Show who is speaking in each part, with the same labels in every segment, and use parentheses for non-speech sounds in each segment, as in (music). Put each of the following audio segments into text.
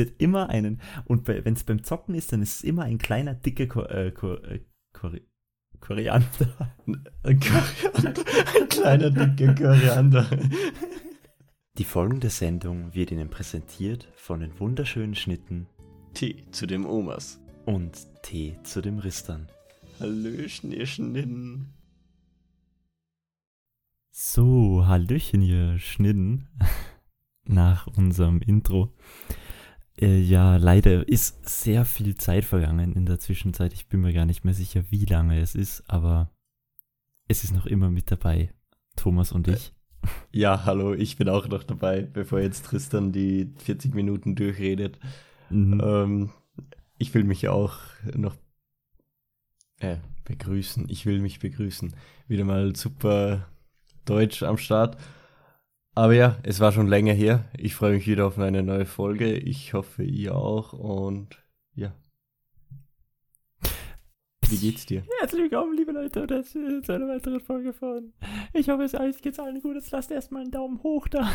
Speaker 1: wird immer einen, und wenn es beim Zocken ist, dann ist es immer ein kleiner, dicker Ko äh, Ko äh, Kori Koriander.
Speaker 2: Ein kleiner, dicker Koriander.
Speaker 1: Die folgende Sendung wird Ihnen präsentiert von den wunderschönen Schnitten
Speaker 2: Tee zu dem Omas.
Speaker 1: und Tee zu dem Ristern.
Speaker 2: Hallöchen, ihr Schnitten.
Speaker 1: So, Hallöchen, ihr Schnitten. (laughs) Nach unserem Intro. Äh, ja, leider ist sehr viel Zeit vergangen in der Zwischenzeit. Ich bin mir gar nicht mehr sicher, wie lange es ist, aber es ist noch immer mit dabei. Thomas und ich.
Speaker 2: Ja, hallo, ich bin auch noch dabei, bevor jetzt Tristan die 40 Minuten durchredet.
Speaker 1: Mhm.
Speaker 2: Ähm, ich will mich auch noch äh, begrüßen. Ich will mich begrüßen. Wieder mal super Deutsch am Start. Aber ja, es war schon länger her. Ich freue mich wieder auf eine neue Folge. Ich hoffe, ihr auch. Und ja. Wie geht's dir?
Speaker 1: Herzlich willkommen, liebe Leute, und das ist eine weitere Folge von Ich hoffe, es euch geht's allen gut. Jetzt lasst erstmal einen Daumen hoch da.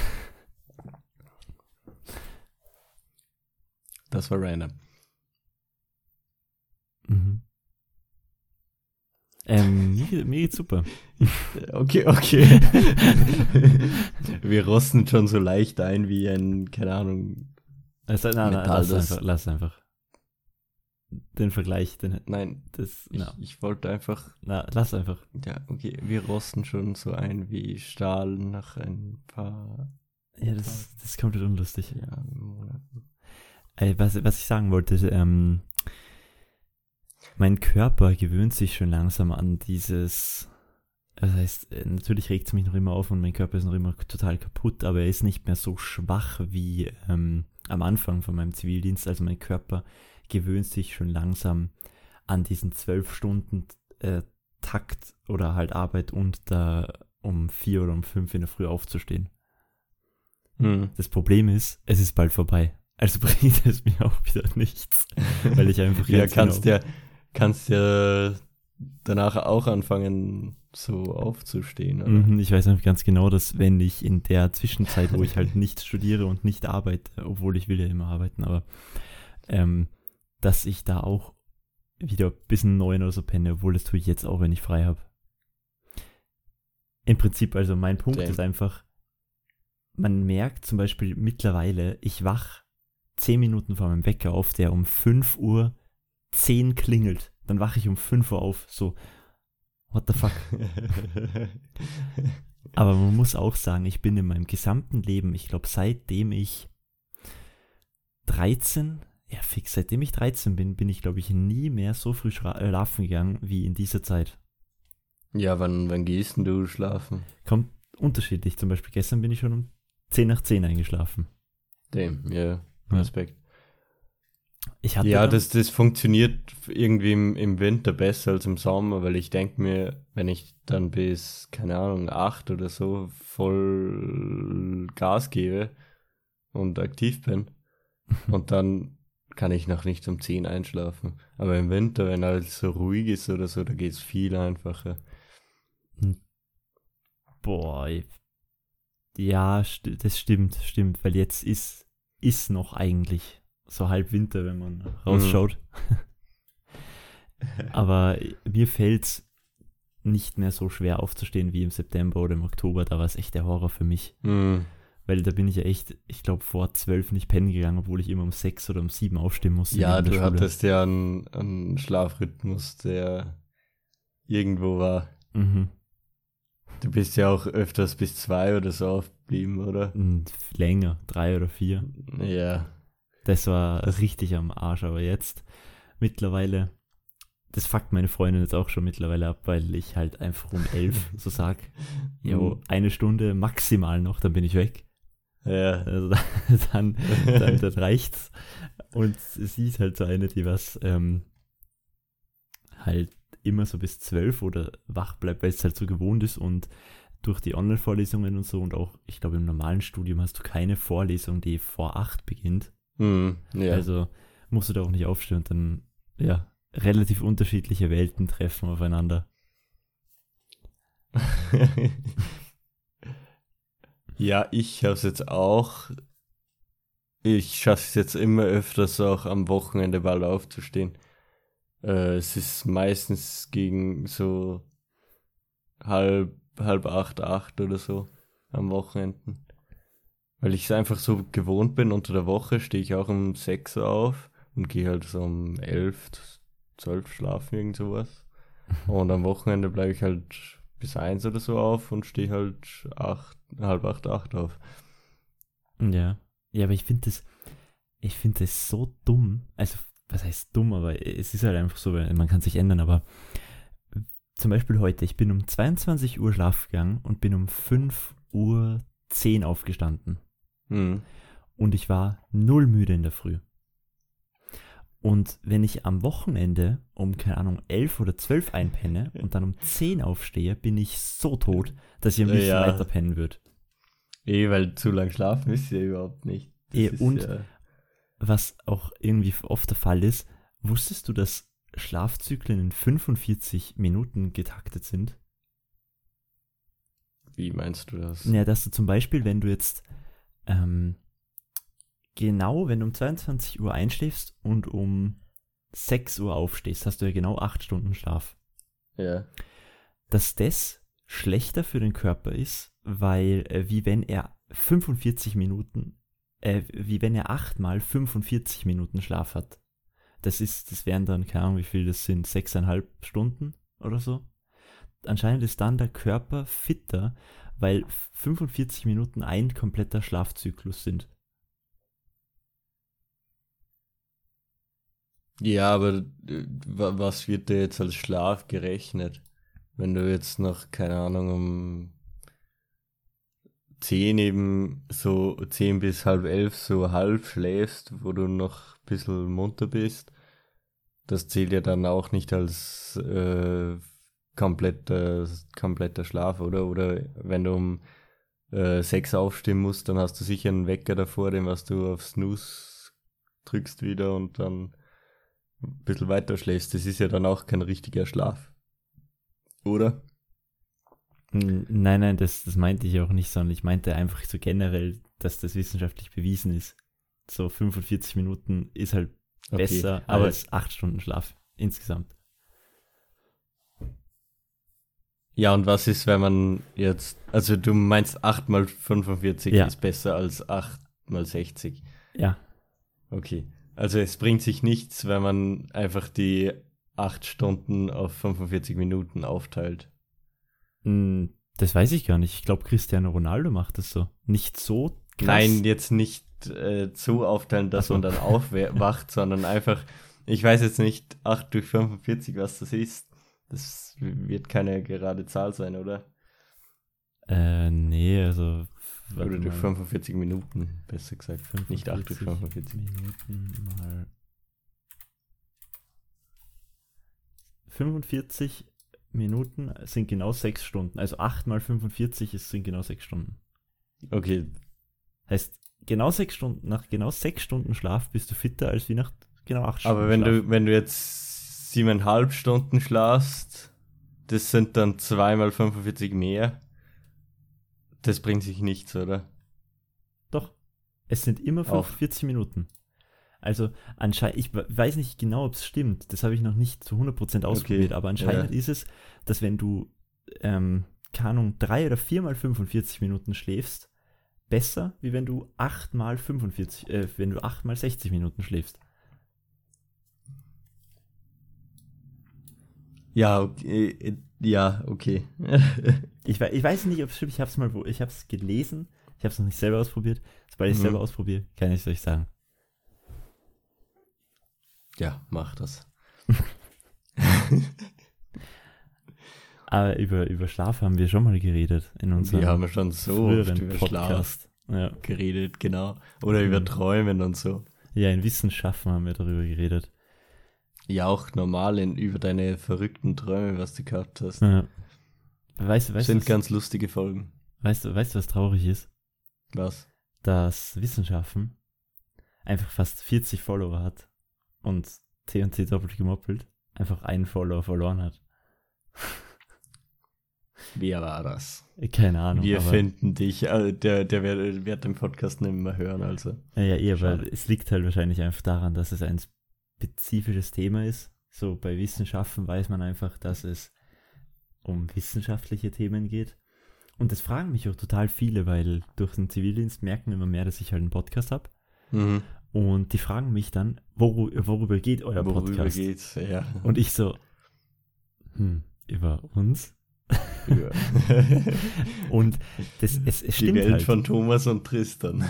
Speaker 2: Das war random.
Speaker 1: Mhm. Ähm, mir, mir geht's super. (laughs)
Speaker 2: Okay, okay. (laughs) Wir rosten schon so leicht ein wie ein, keine Ahnung.
Speaker 1: Also, nein, nein,
Speaker 2: Metall,
Speaker 1: lass einfach, lass einfach. Den Vergleich, den,
Speaker 2: Nein,
Speaker 1: das,
Speaker 2: ich,
Speaker 1: na,
Speaker 2: ich wollte einfach.
Speaker 1: na, lass einfach.
Speaker 2: Ja, okay, wir rosten schon so ein wie Stahl nach ein paar
Speaker 1: Ja, das, das ist komplett unlustig.
Speaker 2: ja, Monaten.
Speaker 1: Ey, was, was ich sagen wollte, ähm, mein Körper gewöhnt sich schon langsam an dieses, das heißt, äh, natürlich regt es mich noch immer auf und mein Körper ist noch immer total kaputt, aber er ist nicht mehr so schwach wie ähm, am Anfang von meinem Zivildienst. Also mein Körper gewöhnt sich schon langsam an diesen zwölf Stunden äh, Takt oder halt Arbeit und da um vier oder um fünf in der Früh aufzustehen.
Speaker 2: Hm.
Speaker 1: Das Problem ist, es ist bald vorbei. Also (laughs) bringt es mir auch wieder nichts. Weil ich einfach
Speaker 2: Ja,
Speaker 1: jetzt
Speaker 2: kannst
Speaker 1: genau-
Speaker 2: ja, kannst ja danach auch anfangen, so aufzustehen. Oder?
Speaker 1: Mhm, ich weiß einfach ganz genau, dass wenn ich in der Zwischenzeit, wo ich halt (laughs) nicht studiere und nicht arbeite, obwohl ich will ja immer arbeiten, aber ähm, dass ich da auch wieder bis neun oder so penne, obwohl das tue ich jetzt auch, wenn ich frei habe. Im Prinzip, also mein Punkt
Speaker 2: Damn.
Speaker 1: ist einfach, man merkt zum Beispiel mittlerweile, ich wach zehn Minuten vor meinem Wecker auf, der um 5 Uhr 10 klingelt. Dann wache ich um 5 Uhr auf, so, what the fuck. (laughs) Aber man muss auch sagen, ich bin in meinem gesamten Leben, ich glaube, seitdem ich 13, ja fix, seitdem ich 13 bin, bin ich, glaube ich, nie mehr so früh äh, schlafen gegangen wie in dieser Zeit.
Speaker 2: ja, wann, wann gehst denn du schlafen?
Speaker 1: Kommt unterschiedlich. Zum Beispiel gestern bin ich schon um 10 nach 10 eingeschlafen.
Speaker 2: Dem, ja,
Speaker 1: Ja. Ich hatte
Speaker 2: Ja, das, das funktioniert irgendwie im, im Winter besser als im Sommer, weil ich denke mir, wenn ich dann bis, keine Ahnung, acht oder so voll Gas gebe und aktiv bin (laughs) und dann kann ich noch nicht um zehn einschlafen. Aber im Winter, wenn alles so ruhig ist oder so, da geht es viel einfacher.
Speaker 1: Boah, ich- ja, das stimmt, stimmt, weil jetzt ist, ist noch eigentlich so halb Winter, wenn man rausschaut. (laughs) Aber (laughs) mir fällt's nicht mehr so schwer aufzustehen wie im September oder im Oktober. Da war es echt der Horror für mich.
Speaker 2: Hm.
Speaker 1: Weil da bin ich ja echt, ich glaube, vor zwölf nicht pennen gegangen, obwohl ich immer um sechs oder um sieben aufstehen musste.
Speaker 2: Ja, du
Speaker 1: Schule.
Speaker 2: hattest ja einen, einen Schlafrhythmus, der irgendwo war.
Speaker 1: Mhm.
Speaker 2: Du bist ja auch öfters bis zwei oder so aufgeblieben, oder?
Speaker 1: Länger, drei oder vier.
Speaker 2: Ja.
Speaker 1: Das war richtig am Arsch, aber jetzt mittlerweile, das fuckt meine Freundin jetzt auch schon mittlerweile ab, weil ich halt einfach um elf (laughs) so sag, jo,
Speaker 2: Mhm.
Speaker 1: eine Stunde maximal noch, dann bin ich weg.
Speaker 2: Ja.
Speaker 1: Also (laughs) dann, dann, dann reicht's. Und sie ist halt so eine, die was ähm, halt immer so bis zwölf oder wach bleibt, weil es halt so gewohnt ist und durch die Online-Vorlesungen und so und auch, ich glaube, im normalen Studium hast du keine Vorlesung, die vor acht beginnt.
Speaker 2: Hm, ja.
Speaker 1: Also musst du da auch nicht aufstehen und dann, ja, relativ unterschiedliche Welten treffen aufeinander. (laughs)
Speaker 2: ja, ich habe es jetzt auch ich schaffe es jetzt immer öfters auch am Wochenende bald aufzustehen. Äh, es ist meistens gegen so halb, halb acht, acht oder so am Wochenenden. Weil ich es einfach so gewohnt bin, unter der Woche stehe ich auch um sechs Uhr auf und gehe halt so um elf, zwölf schlafen, irgend sowas. (laughs) Und am Wochenende bleibe ich halt bis eins oder so auf und stehe halt acht, halb acht, acht auf.
Speaker 1: Ja. Ja, aber ich finde das, ich finde das so dumm. Also, was heißt dumm, aber es ist halt einfach so, weil man kann sich ändern, aber zum Beispiel heute, ich bin um 22 Uhr schlafen gegangen und bin um 5 Uhr 10 aufgestanden.
Speaker 2: Hm.
Speaker 1: Und ich war null müde in der Früh. Und wenn ich am Wochenende um, keine Ahnung, 11 oder 12 einpenne (laughs) und dann um 10 aufstehe, bin ich so tot, dass ich am liebsten
Speaker 2: Ja.
Speaker 1: weiter pennen würde.
Speaker 2: Eh, weil zu lang schlafen ist ja überhaupt nicht. Ist
Speaker 1: und-
Speaker 2: ja,
Speaker 1: Was auch irgendwie oft der Fall ist, wusstest du, dass Schlafzyklen in 45 Minuten getaktet sind?
Speaker 2: wie meinst du das?
Speaker 1: Ja, dass du zum Beispiel, wenn du jetzt ähm, genau, wenn du um 22 Uhr einschläfst und um 6 Uhr aufstehst, hast du ja genau 8 Stunden Schlaf.
Speaker 2: Ja.
Speaker 1: Dass das schlechter für den Körper ist, weil äh, wie wenn er 45 Minuten, äh, wie wenn er 8 mal 45 Minuten Schlaf hat. Das ist, das wären dann, keine Ahnung, wie viel das sind, 6,5 Stunden oder so. Anscheinend ist dann der Körper fitter, weil 45 Minuten ein kompletter Schlafzyklus sind.
Speaker 2: Ja, aber äh, wa- was wird dir jetzt als Schlaf gerechnet? Wenn du jetzt noch, keine Ahnung, um 10 eben so 10 bis halb elf so halb schläfst, wo du noch ein bisschen munter bist, das zählt ja dann auch nicht als äh, kompletter, kompletter Schlaf, oder? Oder wenn du um äh, 6 aufstehen musst, dann hast du sicher einen Wecker davor, den was du auf Snooze drückst wieder und dann ein bisschen weiter schläfst. Das ist ja dann auch kein richtiger Schlaf. Oder?
Speaker 1: Nein, nein, das, das meinte ich auch nicht, sondern ich meinte einfach so generell, dass das wissenschaftlich bewiesen ist. So 45 Minuten ist halt
Speaker 2: Okay,
Speaker 1: besser
Speaker 2: aber
Speaker 1: als 8 Stunden Schlaf insgesamt.
Speaker 2: Ja, und was ist, wenn man jetzt, also du meinst 8 mal 45
Speaker 1: Ja.
Speaker 2: ist besser als 8 mal 60.
Speaker 1: Ja,
Speaker 2: Okay. Also es bringt sich nichts, wenn man einfach die 8 Stunden auf 45 Minuten aufteilt.
Speaker 1: Mm, das weiß ich gar nicht. Ich glaube, Cristiano Ronaldo macht das so. Nicht so krass.
Speaker 2: Nein, jetzt nicht äh, so aufteilen, dass
Speaker 1: so.
Speaker 2: man dann aufwacht, sondern einfach, ich weiß jetzt nicht 8 durch 45, was das ist. Das wird keine gerade Zahl sein, oder?
Speaker 1: Äh, nee, also.
Speaker 2: Oder durch
Speaker 1: mal.
Speaker 2: 45 Minuten, besser gesagt. Nicht 8 durch 45.
Speaker 1: Minuten mal. 45 Minuten sind genau 6 Stunden. Also 8 mal 45 ist, sind genau 6 Stunden.
Speaker 2: Okay,
Speaker 1: Heißt, genau 6 Stunden, nach genau 6 Stunden Schlaf bist du fitter als wie nach genau 8 Stunden.
Speaker 2: aber wenn
Speaker 1: Schlaf.
Speaker 2: du, wenn du jetzt siebeneinhalb Stunden schlafst, das sind dann 2 mal 45 mehr. Das bringt sich nichts, oder?
Speaker 1: Doch. Es sind immer
Speaker 2: Auch.
Speaker 1: 45 Minuten. Also anscheinend, ich we- weiß nicht genau, ob es stimmt. Das habe ich noch nicht zu 100% ausprobiert. Aber anscheinend
Speaker 2: ja.
Speaker 1: ist es, dass wenn du, ähm, Ahnung, drei oder viermal 45 Minuten schläfst, besser, wie wenn du achtmal 45, äh, wenn du achtmal 60 Minuten schläfst.
Speaker 2: Ja, okay. äh, Ja, okay. (laughs)
Speaker 1: Ich, ich weiß nicht, ob es stimmt. Ich habe es mal, wo, ich habe es gelesen. Ich habe es noch nicht selber ausprobiert. Sobald ich es
Speaker 2: Mhm.
Speaker 1: selber ausprobiere, kann ich es euch sagen.
Speaker 2: ja, mach das.
Speaker 1: Aber (laughs) über, über Schlaf haben wir schon mal geredet in unserem
Speaker 2: Wir haben schon so oft über Schlaf
Speaker 1: Podcast. Ja.
Speaker 2: geredet, genau. Oder über
Speaker 1: Mhm.
Speaker 2: Träumen und so.
Speaker 1: ja, in Wissenschaften haben wir darüber geredet.
Speaker 2: Ja, auch normal in, über deine verrückten Träume, was du gehabt hast.
Speaker 1: Ja. Weißt, weißt,
Speaker 2: sind
Speaker 1: was,
Speaker 2: ganz lustige Folgen.
Speaker 1: weißt, du, weißt du, was traurig ist?
Speaker 2: Was?
Speaker 1: Dass Wissenschaften einfach fast 40 Follower hat und T&T doppelt gemoppelt einfach einen Follower verloren hat.
Speaker 2: Wer war das?
Speaker 1: Keine Ahnung.
Speaker 2: Wir finden dich. äh, Der, der wird, wird den Podcast nicht mehr hören, also.
Speaker 1: Ja, ja, eher, weil es liegt halt wahrscheinlich einfach daran, dass es ein spezifisches Thema ist. So bei Wissenschaften weiß man einfach, dass es um wissenschaftliche Themen geht. Und das fragen mich auch total viele, weil durch den Zivildienst merken immer mehr, dass ich halt einen Podcast habe.
Speaker 2: Mhm.
Speaker 1: Und die fragen mich dann, worü- worüber geht euer
Speaker 2: Worüber
Speaker 1: Podcast?
Speaker 2: geht's? Ja.
Speaker 1: Und ich so, hm, über uns?
Speaker 2: Ja. (laughs)
Speaker 1: Und das, es, es
Speaker 2: Die
Speaker 1: stimmt
Speaker 2: Welt
Speaker 1: halt.
Speaker 2: von Thomas und Tristan.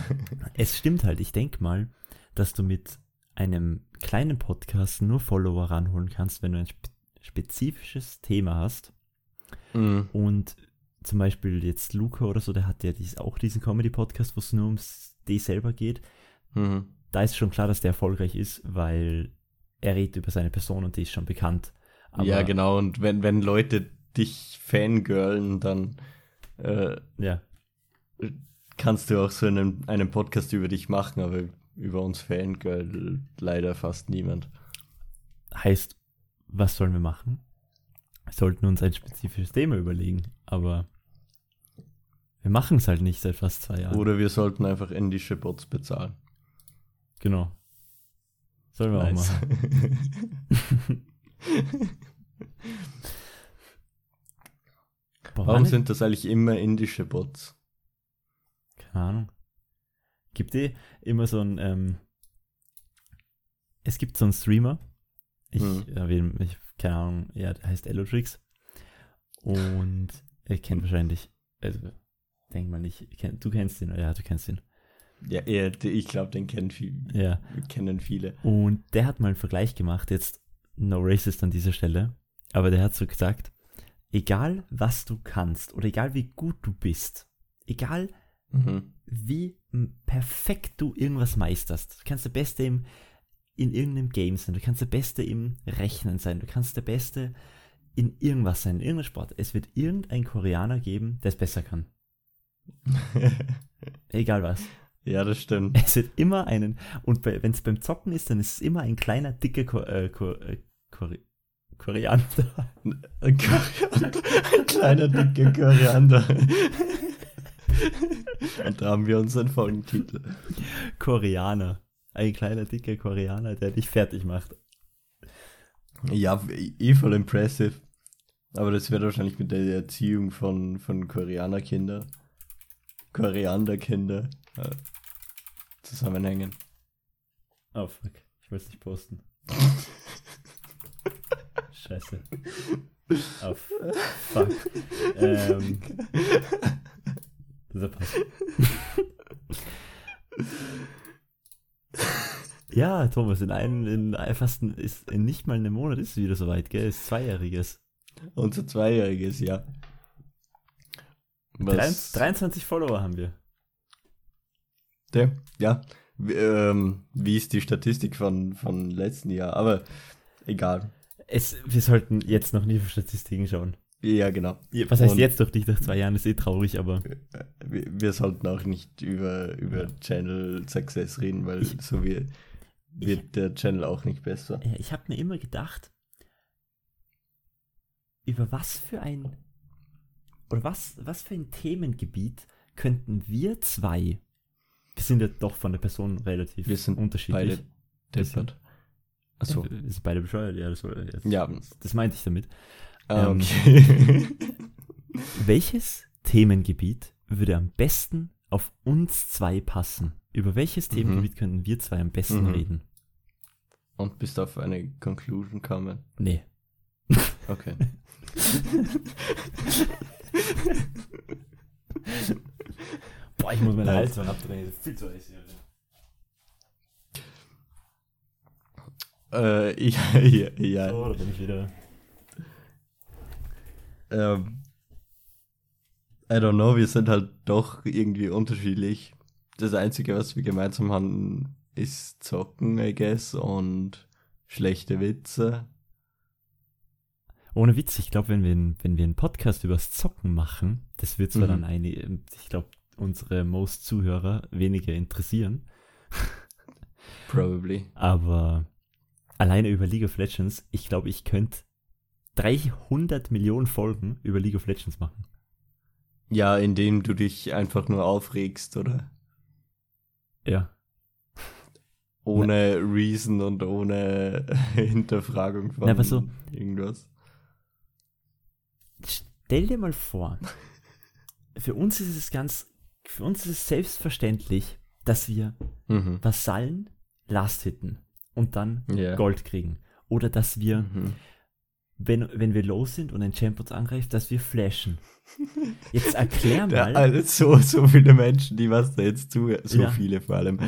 Speaker 1: Es stimmt halt. Ich denke mal, dass du mit einem kleinen Podcast nur Follower ranholen kannst, wenn du ein spe spezifisches Thema hast.
Speaker 2: Mhm.
Speaker 1: Und zum Beispiel jetzt Luca oder so, der hat ja dies, auch diesen Comedy-Podcast, wo es nur ums D selber geht.
Speaker 2: Mhm.
Speaker 1: Da ist schon klar, dass der erfolgreich ist, weil er redet über seine Person und die ist schon bekannt. Aber,
Speaker 2: ja, genau. Und wenn, wenn Leute dich fangirlen, dann äh,
Speaker 1: Ja,
Speaker 2: kannst du auch so einen, einen Podcast über dich machen, aber über uns fangirl leider fast niemand.
Speaker 1: heißt, was sollen wir machen? Wir sollten uns ein spezifisches Thema überlegen, aber wir machen es halt nicht seit fast zwei Jahren.
Speaker 2: Oder wir sollten einfach indische Bots bezahlen.
Speaker 1: Genau. Sollen wir auch
Speaker 2: Nice.
Speaker 1: machen. (laughs) Boah,
Speaker 2: Warum sind das eigentlich immer indische Bots?
Speaker 1: Keine Ahnung. Gibt eh immer so ein, ähm, es gibt so einen Streamer, ich
Speaker 2: Hm.
Speaker 1: erwähne, ich, keine Ahnung, ja, der heißt Ellotrix und er kennt wahrscheinlich, also, denk mal nicht, du kennst ihn, ja, du kennst ihn,
Speaker 2: Ja, ich glaube, den kennen, viel,
Speaker 1: ja,
Speaker 2: kennen viele.
Speaker 1: und der hat mal einen Vergleich gemacht, jetzt no racist an dieser Stelle, aber der hat so gesagt, egal was du kannst oder egal wie gut du bist, egal
Speaker 2: Mhm.
Speaker 1: wie perfekt du irgendwas meisterst. Du kannst der Beste im, in irgendeinem Game sein, du kannst der Beste im Rechnen sein, du kannst der Beste in irgendwas sein, in irgendeinem Sport. Es wird irgendein Koreaner geben, der es besser kann. (laughs) Egal was.
Speaker 2: ja, das stimmt.
Speaker 1: Es wird immer einen, und wenn es beim Zocken ist, dann ist es immer ein kleiner, dicker Ko äh, Ko äh, Kore Koreaner.
Speaker 2: Ein Koriander, ein kleiner, dicker Koriander. (laughs) Und da haben wir unseren Folgentitel.
Speaker 1: Koreaner. Ein kleiner, dicker Koreaner, der dich fertig macht.
Speaker 2: Ja, eh voll impressive. Aber das wird wahrscheinlich mit der Erziehung von, von Koreanerkinder, Korianderkinder äh, zusammenhängen.
Speaker 1: Oh, fuck. Ich will es nicht posten. (laughs) Scheiße. Oh, fuck. Ähm, (laughs) dieser Pass. (laughs) ja, Thomas, in einem, in fast ein- ist in nicht mal einem Monat ist es wieder soweit, gell? Ist zweijähriges.
Speaker 2: Unser Zweijähriges, ja.
Speaker 1: Drein- 23 Follower haben wir.
Speaker 2: Der, ja. Wie, ähm, wie ist die Statistik von, von letzten Jahr? Aber egal.
Speaker 1: Es, wir sollten jetzt noch nie auf Statistiken schauen.
Speaker 2: Ja, genau.
Speaker 1: Ja, Was heißt
Speaker 2: Und-
Speaker 1: jetzt doch nicht nach zwei Jahren? ist eh traurig, aber
Speaker 2: Wir, wir sollten auch nicht über, über Channel Success reden, weil
Speaker 1: Ich-
Speaker 2: so wie, wird der Channel auch nicht besser.
Speaker 1: Ja, ich habe mir immer gedacht, über was für ein oder was, was für ein Themengebiet könnten wir zwei, wir sind ja doch von der Person relativ
Speaker 2: Wir sind
Speaker 1: unterschiedlich.
Speaker 2: Beide deppert. Achso.
Speaker 1: Ja, wir sind beide bescheuert, ja, das, soll- das,
Speaker 2: Ja.
Speaker 1: das meinte ich damit. Ähm,
Speaker 2: okay. (laughs) (laughs)
Speaker 1: Welches Themengebiet würde am besten auf uns zwei passen? Über welches
Speaker 2: Mhm.
Speaker 1: Themengebiet könnten wir zwei am besten
Speaker 2: Mhm.
Speaker 1: reden?
Speaker 2: Und bist auf eine Conclusion kommen.
Speaker 1: Nee.
Speaker 2: Okay. (laughs)
Speaker 1: Boah, ich muss meine
Speaker 2: Nice.
Speaker 1: Halswand abdrehen, das ist viel zu heiß hier.
Speaker 2: äh, ja, ja, ja.
Speaker 1: So, da bin ich wieder.
Speaker 2: Ähm, I don't know, wir sind halt doch irgendwie unterschiedlich. Das Einzige, was wir gemeinsam haben, ist Zocken, I guess, und schlechte Witze.
Speaker 1: Ohne Witz, ich glaube, wenn wir, wenn wir einen Podcast übers Zocken machen, das wird zwar
Speaker 2: Mhm.
Speaker 1: dann eine, ich glaube, unsere Most-Zuhörer weniger interessieren,
Speaker 2: Probably.
Speaker 1: aber alleine über League of Legends, ich glaube, ich könnte 300 Millionen Folgen über League of Legends machen.
Speaker 2: Ja, indem du dich einfach nur aufregst, oder?
Speaker 1: Ja.
Speaker 2: Ohne Reason und ohne (laughs) Hinterfragung von
Speaker 1: Na, so-
Speaker 2: irgendwas.
Speaker 1: Stell dir mal vor, für uns ist es ganz, für uns ist es selbstverständlich, dass wir
Speaker 2: Mhm.
Speaker 1: Vasallen Last hitten und dann
Speaker 2: Ja.
Speaker 1: Gold kriegen. Oder dass wir,
Speaker 2: Mhm.
Speaker 1: Wenn, wenn wir low sind und ein Champ uns angreift, dass wir flashen. Jetzt erklär (laughs)
Speaker 2: Ja,
Speaker 1: mal,
Speaker 2: also so, so viele Menschen, die was da jetzt zu, so
Speaker 1: Ja.
Speaker 2: viele vor allem,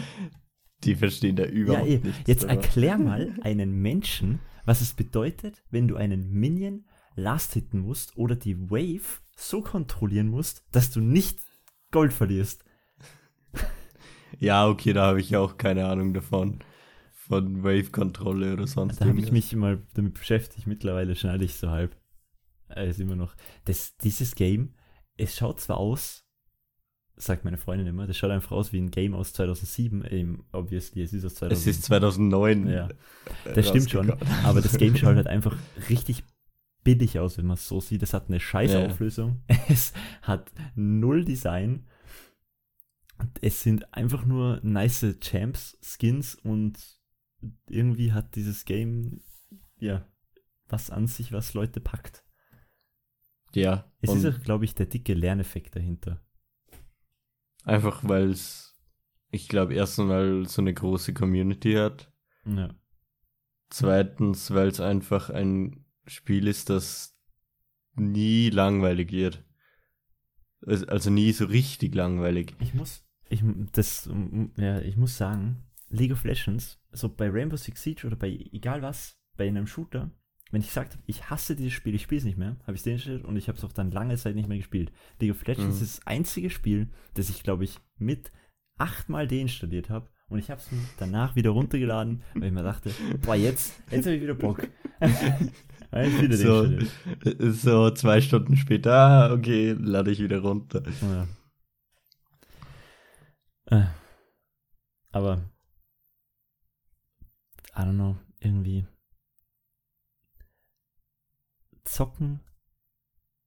Speaker 2: die verstehen da
Speaker 1: ja,
Speaker 2: überhaupt
Speaker 1: eh,
Speaker 2: nichts.
Speaker 1: jetzt
Speaker 2: aber-
Speaker 1: erklär (laughs) mal einen Menschen, was es bedeutet, wenn du einen Minion Last hitten musst oder die Wave so kontrollieren musst, dass du nicht Gold verlierst.
Speaker 2: Ja, okay, da habe ich auch keine Ahnung davon. Von Wave-Kontrolle oder sonst
Speaker 1: Da habe ich mich mal damit beschäftigt. Mittlerweile schneide ich so halb. Ist immer noch. Das, dieses Game, es schaut zwar aus, sagt meine Freundin immer, das schaut einfach aus wie ein Game aus 2007. Eben, obviously, es ist aus 2007.
Speaker 2: Es ist 2009.
Speaker 1: Ja. Das stimmt schon. Aber das Game schaut halt einfach (laughs) richtig billig aus, wenn man es so sieht. Es hat eine scheiß
Speaker 2: Ja.
Speaker 1: Auflösung. (laughs) Es hat null Design. Es sind einfach nur nice Champs, Skins und irgendwie hat dieses Game ja was an sich, was Leute packt.
Speaker 2: Ja.
Speaker 1: Es ist auch, glaube ich, der dicke Lerneffekt dahinter.
Speaker 2: einfach, weil es, ich glaube, erstens, weil es so eine große Community hat.
Speaker 1: Ja.
Speaker 2: Zweitens, weil es einfach ein Spiel ist, das nie langweilig wird. Also nie so richtig langweilig.
Speaker 1: Ich muss, ich, das, ja, ich muss sagen, League of Legends, so bei Rainbow Six Siege oder bei egal was, bei einem Shooter, wenn ich gesagt habe, ich hasse dieses Spiel, ich spiele es nicht mehr, habe ich es deinstalliert und ich habe es auch dann lange Zeit nicht mehr gespielt. League of Legends
Speaker 2: Mhm.
Speaker 1: ist das einzige Spiel, das ich, glaube ich, mit achtmal deinstalliert habe und ich habe es danach wieder runtergeladen, weil ich mir dachte, (laughs) boah, jetzt, jetzt habe ich wieder Bock. (laughs)
Speaker 2: So, so zwei Stunden später, ah, okay, lade ich wieder runter.
Speaker 1: Ja. Äh, Aber, I don't know, irgendwie. Zocken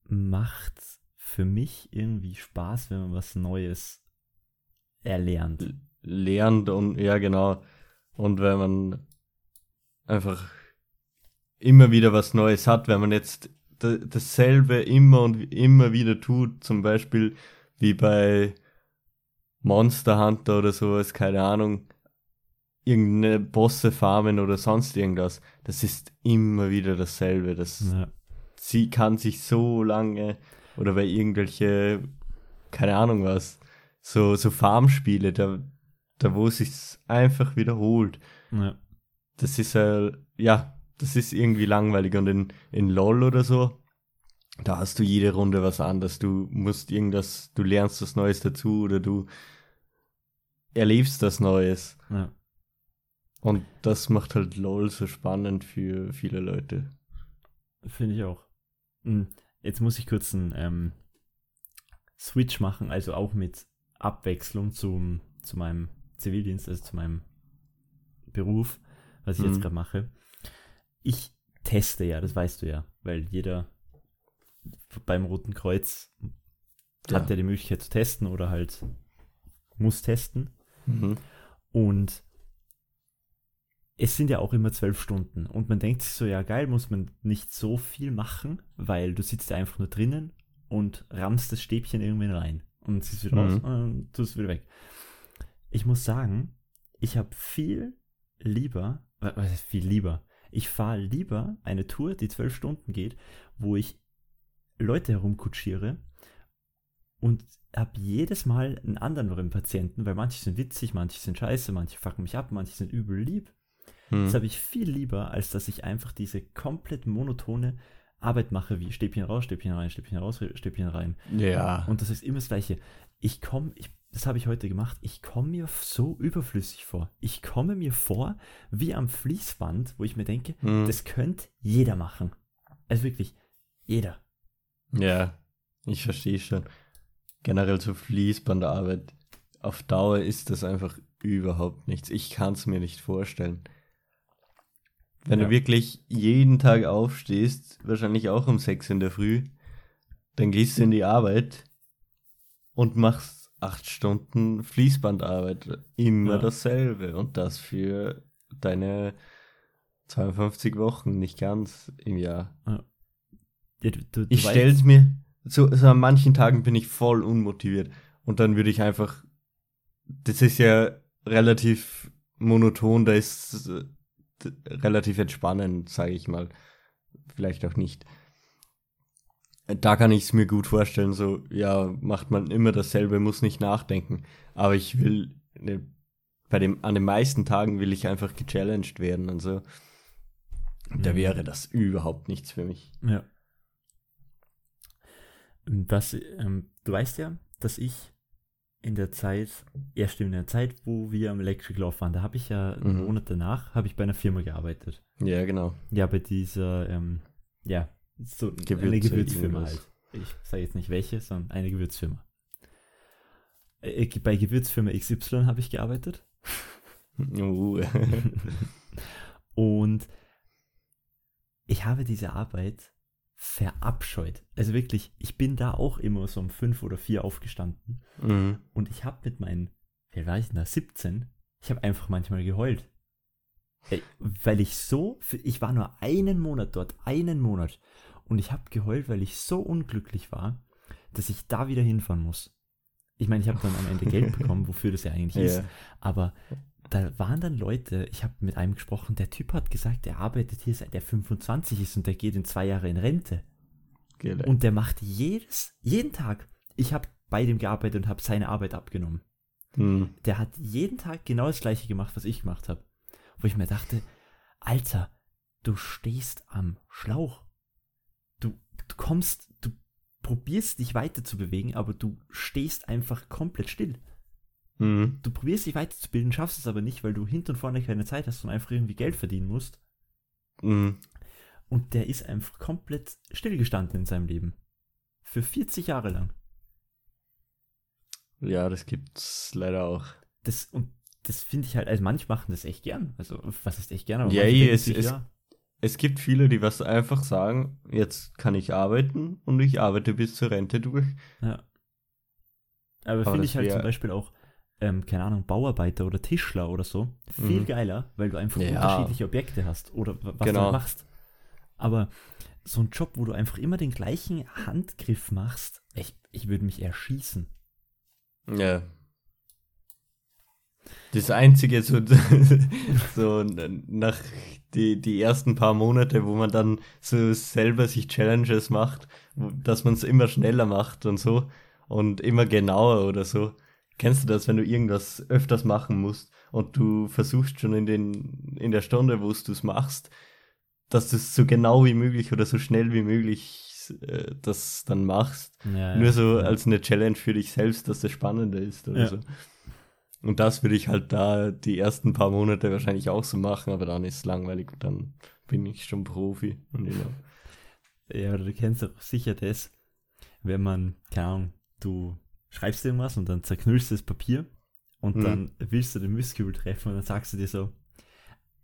Speaker 1: macht für mich irgendwie Spaß, wenn man was Neues erlernt.
Speaker 2: lernt und ja genau und wenn man einfach immer wieder was Neues hat, wenn man jetzt da- dasselbe immer und immer wieder tut, zum Beispiel wie bei Monster Hunter oder sowas, keine Ahnung, irgendeine Bosse farmen oder sonst irgendwas, das ist immer wieder dasselbe, das
Speaker 1: Ja,
Speaker 2: sie kann sich so lange oder bei irgendwelche, keine Ahnung was, so, so Farmspiele, da, da wo sich's einfach wiederholt.
Speaker 1: ja,
Speaker 2: Das ist äh, ja, das ist irgendwie langweilig und in, in LOL oder so, da hast du jede Runde was anderes. Du musst irgendwas, du lernst was Neues dazu oder du erlebst das Neues.
Speaker 1: ja.
Speaker 2: Und das macht halt LOL so spannend für viele Leute.
Speaker 1: Finde ich auch. Hm, Jetzt muss ich kurz einen ähm, Switch machen, also auch mit Abwechslung zum, zu meinem Zivildienst, also zu meinem Beruf, was ich jetzt
Speaker 2: Mhm.
Speaker 1: gerade mache. Ich teste ja, das weißt du ja, weil jeder beim Roten Kreuz hat ja die Möglichkeit zu testen oder halt muss testen.
Speaker 2: Mhm.
Speaker 1: Und es sind ja auch immer zwölf Stunden. Und man denkt sich so, ja geil, muss man nicht so viel machen, weil du sitzt ja einfach nur drinnen und rammst das Stäbchen irgendwann rein. Und ziehst wieder raus
Speaker 2: Mhm.
Speaker 1: und tust es wieder weg. Ich muss sagen, ich habe viel lieber, wa- was heißt viel lieber? Ich fahre lieber eine Tour, die zwölf Stunden geht, wo ich Leute herumkutschiere und habe jedes Mal einen anderen Patienten, weil manche sind witzig, manche sind scheiße, manche fucken mich ab, manche sind übel lieb. Das
Speaker 2: Mhm.
Speaker 1: habe ich viel lieber, als dass ich einfach diese komplett monotone Arbeit mache, wie Stäbchen raus, Stäbchen rein, Stäbchen raus, Stäbchen rein.
Speaker 2: Ja.
Speaker 1: Und das ist immer das Gleiche. Ich komme, ich, das habe ich heute gemacht, ich komme mir so überflüssig vor. Ich komme mir vor wie am Fließband, wo ich mir denke,
Speaker 2: Mhm.
Speaker 1: das könnte jeder machen. Also wirklich, jeder.
Speaker 2: Ja, ich verstehe schon. Generell so Fließbandarbeit. Auf Dauer ist das einfach überhaupt nichts. Ich kann es mir nicht vorstellen. Wenn
Speaker 1: Ja.
Speaker 2: du wirklich jeden Tag aufstehst, wahrscheinlich auch um sechs in der Früh, dann gehst du in die Arbeit und machst acht Stunden Fließbandarbeit. Immer
Speaker 1: Ja.
Speaker 2: dasselbe. Und das für deine 52 Wochen, nicht ganz im Jahr.
Speaker 1: Ja, du, du,
Speaker 2: Ich stell's mir, so, so an manchen Tagen bin ich voll unmotiviert. Und dann würde ich einfach, das ist ja relativ monoton, da ist relativ entspannend, sage ich mal. Vielleicht auch nicht. Da kann ich es mir gut vorstellen, so, ja, macht man immer dasselbe, muss nicht nachdenken. Aber ich will, ne, bei dem, an den meisten Tagen will ich einfach gechallenged werden und so. Da
Speaker 1: Mhm.
Speaker 2: wäre das überhaupt nichts für mich.
Speaker 1: Ja. Was, ähm, du weißt ja, dass ich in der Zeit, erst in der Zeit, wo wir am Electric Law waren, da habe ich ja einen
Speaker 2: Mhm.
Speaker 1: Monat danach, habe ich bei einer Firma gearbeitet.
Speaker 2: Ja, genau.
Speaker 1: Ja, bei dieser, ähm, ja, so eine
Speaker 2: Gewürze,
Speaker 1: Gewürzfirma halt. Ich sage jetzt nicht welche, sondern eine Gewürzfirma. Äh, bei Gewürzfirma XY habe ich gearbeitet.
Speaker 2: Uh. (laughs)
Speaker 1: Und ich habe diese Arbeit verabscheut. Also wirklich, ich bin da auch immer so um fünf oder vier aufgestanden.
Speaker 2: mhm.
Speaker 1: Und ich habe mit meinen, alt war ich denn da, 17, ich habe einfach manchmal geheult. Weil ich so, ich war nur einen Monat dort, einen Monat. Und ich habe geheult, weil ich so unglücklich war, dass ich da wieder hinfahren muss. Ich meine, ich habe dann am Ende Geld (laughs) bekommen, wofür das ja eigentlich ist.
Speaker 2: Ja.
Speaker 1: Aber da waren dann Leute, ich habe mit einem gesprochen, der Typ hat gesagt, er arbeitet hier seit er 25 ist und der geht in zwei Jahre in Rente.
Speaker 2: Geil.
Speaker 1: Und der macht jedes, jeden Tag. Ich habe bei dem gearbeitet und habe seine Arbeit abgenommen.
Speaker 2: Mhm.
Speaker 1: Der hat jeden Tag genau das gleiche gemacht, was ich gemacht habe. Wo ich mir dachte, Alter, du stehst am Schlauch. Du, du kommst, du probierst dich weiter zu bewegen, aber du stehst einfach komplett still.
Speaker 2: Mhm.
Speaker 1: Du probierst dich weiterzubilden, schaffst es aber nicht, weil du hinten und vorne keine Zeit hast und einfach irgendwie Geld verdienen musst.
Speaker 2: Mhm.
Speaker 1: Und der ist einfach komplett stillgestanden in seinem Leben. Für 40 Jahre lang.
Speaker 2: Ja, das gibt's leider auch.
Speaker 1: Das, und das finde ich halt, also manche machen das echt gern. Also, was ist echt gern? Aber
Speaker 2: eh,
Speaker 1: denken
Speaker 2: es- es-
Speaker 1: ja,
Speaker 2: Es gibt viele, die was einfach sagen, jetzt kann ich arbeiten und ich arbeite bis zur Rente durch.
Speaker 1: ja. Aber,
Speaker 2: Aber
Speaker 1: finde ich halt
Speaker 2: wär-
Speaker 1: zum Beispiel auch, ähm, keine Ahnung, Bauarbeiter oder Tischler oder so, viel
Speaker 2: Mhm.
Speaker 1: geiler, weil du einfach
Speaker 2: Ja.
Speaker 1: unterschiedliche Objekte hast oder wa- was
Speaker 2: Genau.
Speaker 1: du machst. Aber so ein Job, wo du einfach immer den gleichen Handgriff machst, ich, ich würde mich erschießen.
Speaker 2: Ja. Das Einzige, so, (laughs) so nach die, die ersten paar Monate, wo man dann so selber sich Challenges macht, dass man es immer schneller macht und so und immer genauer oder so. Kennst du das, wenn du irgendwas öfters machen musst und du versuchst schon in, den, in der Stunde, wo du es machst, dass du es so genau wie möglich oder so schnell wie möglich äh, das dann machst?
Speaker 1: Ja,
Speaker 2: Nur so
Speaker 1: ja.
Speaker 2: als eine Challenge für dich selbst, dass das spannender ist oder
Speaker 1: Ja.
Speaker 2: so. Und das würde ich halt da die ersten paar Monate wahrscheinlich auch so machen, aber dann ist es langweilig und dann bin ich schon Profi. Und ja.
Speaker 1: Du kennst doch sicher das, wenn man, keine Ahnung, du schreibst irgendwas und dann zerknüllst du das Papier und
Speaker 2: Mhm.
Speaker 1: dann willst du den Mistkübel treffen und dann sagst du dir so,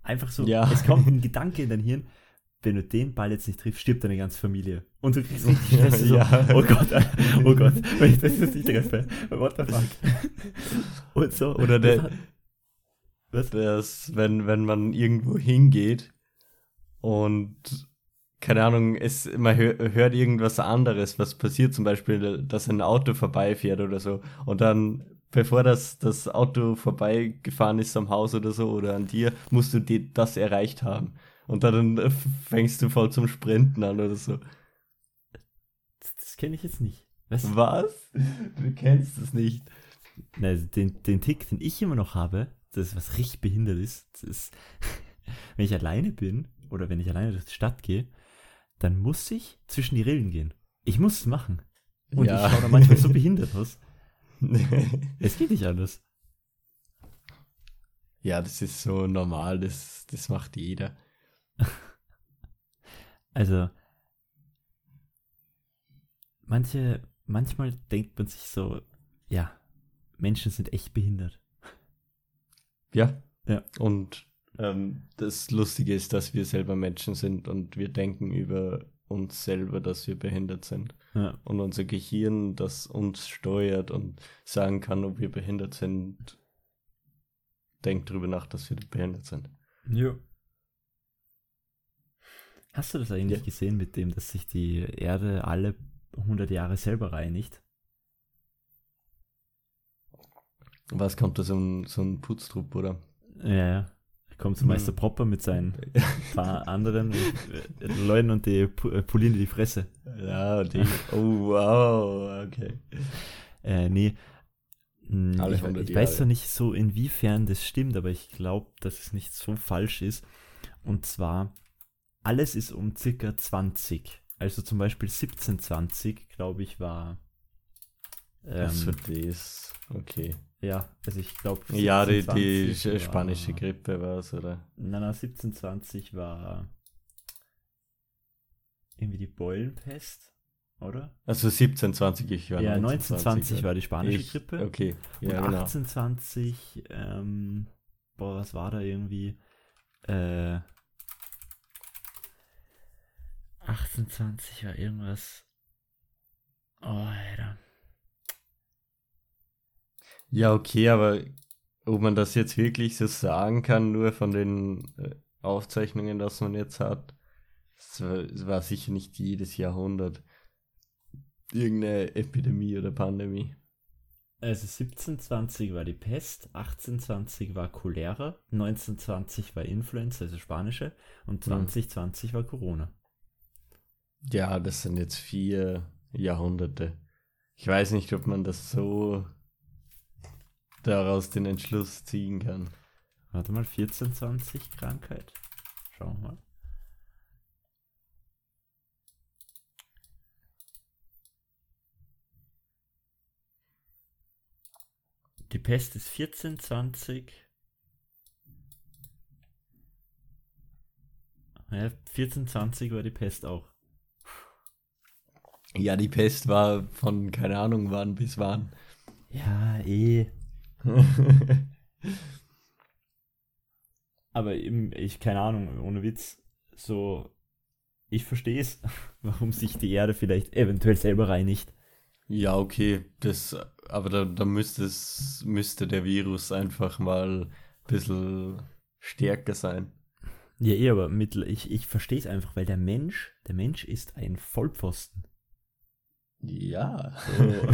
Speaker 1: einfach so,
Speaker 2: Ja.
Speaker 1: es kommt ein (laughs) Gedanke in dein Hirn, wenn du den Ball jetzt nicht triffst, stirbt deine ganze Familie. Und du kriegst richtig Stress, (laughs) so,
Speaker 2: Ja.
Speaker 1: oh Gott, oh Gott, wenn ich das jetzt nicht treffe, what the fuck. (laughs) Und so.
Speaker 2: Oder der-
Speaker 1: das hat- Was?
Speaker 2: Das, wenn, wenn man irgendwo hingeht und keine Ahnung, es, man hör, hört irgendwas anderes, was passiert, zum Beispiel, dass ein Auto vorbeifährt oder so. Und dann, bevor das, das Auto vorbeigefahren ist am Haus oder so oder an dir, musst du die, das erreicht haben. Und dann äh, fängst du voll zum Sprinten an oder so.
Speaker 1: Das, das kenne ich jetzt nicht. Was?
Speaker 2: Was? Du kennst es nicht.
Speaker 1: Na, also den, den Tick, den ich immer noch habe, das ist was richtig behindert ist, das ist, (laughs) wenn ich alleine bin oder wenn ich alleine durch die Stadt gehe, dann muss ich zwischen die Rillen gehen. Ich muss es machen. Und
Speaker 2: Ja.
Speaker 1: ich schaue da manchmal so behindert aus. (laughs) Es geht nicht anders.
Speaker 2: ja, das ist so normal, das, das macht jeder. (laughs)
Speaker 1: Also, manche, manchmal denkt man sich so, ja, Menschen sind echt behindert.
Speaker 2: Ja.
Speaker 1: Ja.
Speaker 2: Und ähm, das Lustige ist, dass wir selber Menschen sind und wir denken über uns selber, dass wir behindert sind.
Speaker 1: Ja.
Speaker 2: Und unser Gehirn, das uns steuert und sagen kann, ob wir behindert sind, denkt darüber nach, dass wir behindert sind.
Speaker 1: Ja. Hast du das eigentlich
Speaker 2: Ja.
Speaker 1: gesehen mit dem, dass sich die Erde alle 100 Jahre selber reinigt?
Speaker 2: Was kommt da so ein, so ein Putztrupp, oder?
Speaker 1: Ja, ja. Kommt
Speaker 2: Hm.
Speaker 1: Meister Propper mit seinen paar anderen äh, Leuten und die äh, polieren dir die Fresse.
Speaker 2: Ja, die. Oh, wow, okay.
Speaker 1: Äh, nee. Hm,
Speaker 2: Alle
Speaker 1: ich,
Speaker 2: 100
Speaker 1: ich weiß zwar nicht so, inwiefern das stimmt, aber ich glaube, dass es nicht so falsch ist. Und zwar, alles ist um circa 20. Also zum Beispiel 1720, glaube ich, war. Ähm,
Speaker 2: für das? Okay.
Speaker 1: Ja, also ich glaube.
Speaker 2: Ja, die, die
Speaker 1: 1720 war-
Speaker 2: spanische Grippe war es, oder?
Speaker 1: Nein, nein, 1720 war irgendwie die Beulenpest, oder?
Speaker 2: Also 1720, ich war
Speaker 1: ja, 1920 war die spanische
Speaker 2: ich,
Speaker 1: Grippe.
Speaker 2: Okay,
Speaker 1: Und
Speaker 2: ja, genau.
Speaker 1: 1820, ähm, boah, was war da irgendwie? Äh, 1820 war irgendwas. Oh, Alter.
Speaker 2: Ja, okay, aber ob man das jetzt wirklich so sagen kann, nur von den äh, Aufzeichnungen, dass man jetzt hat, es war, es war sicher nicht jedes Jahrhundert irgendeine Epidemie oder Pandemie.
Speaker 1: Also 1720 war die Pest, 1820 war Cholera, 1920 war Influenza, also spanische, und 2020 war Corona.
Speaker 2: Ja, das sind jetzt vier Jahrhunderte. Ich weiß nicht, ob man das so daraus den Entschluss ziehen kann.
Speaker 1: Warte mal, 1420 Krankheit. Schauen wir mal. Die Pest ist 1420. Ja, 1420 war die Pest auch.
Speaker 2: Ja, die Pest war von keine Ahnung wann bis wann.
Speaker 1: Ja, eh. (laughs) Aber eben, ich, keine Ahnung, ohne Witz, so, ich verstehe es, (laughs) warum sich die Erde vielleicht eventuell selber reinigt.
Speaker 2: Ja, okay, das, aber da, da müsste es, müsste der Virus einfach mal ein bisschen stärker sein.
Speaker 1: Ja, eh, aber mit, ich, ich verstehe es einfach, weil der Mensch, der Mensch ist ein Vollpfosten.
Speaker 2: Ja.
Speaker 1: So.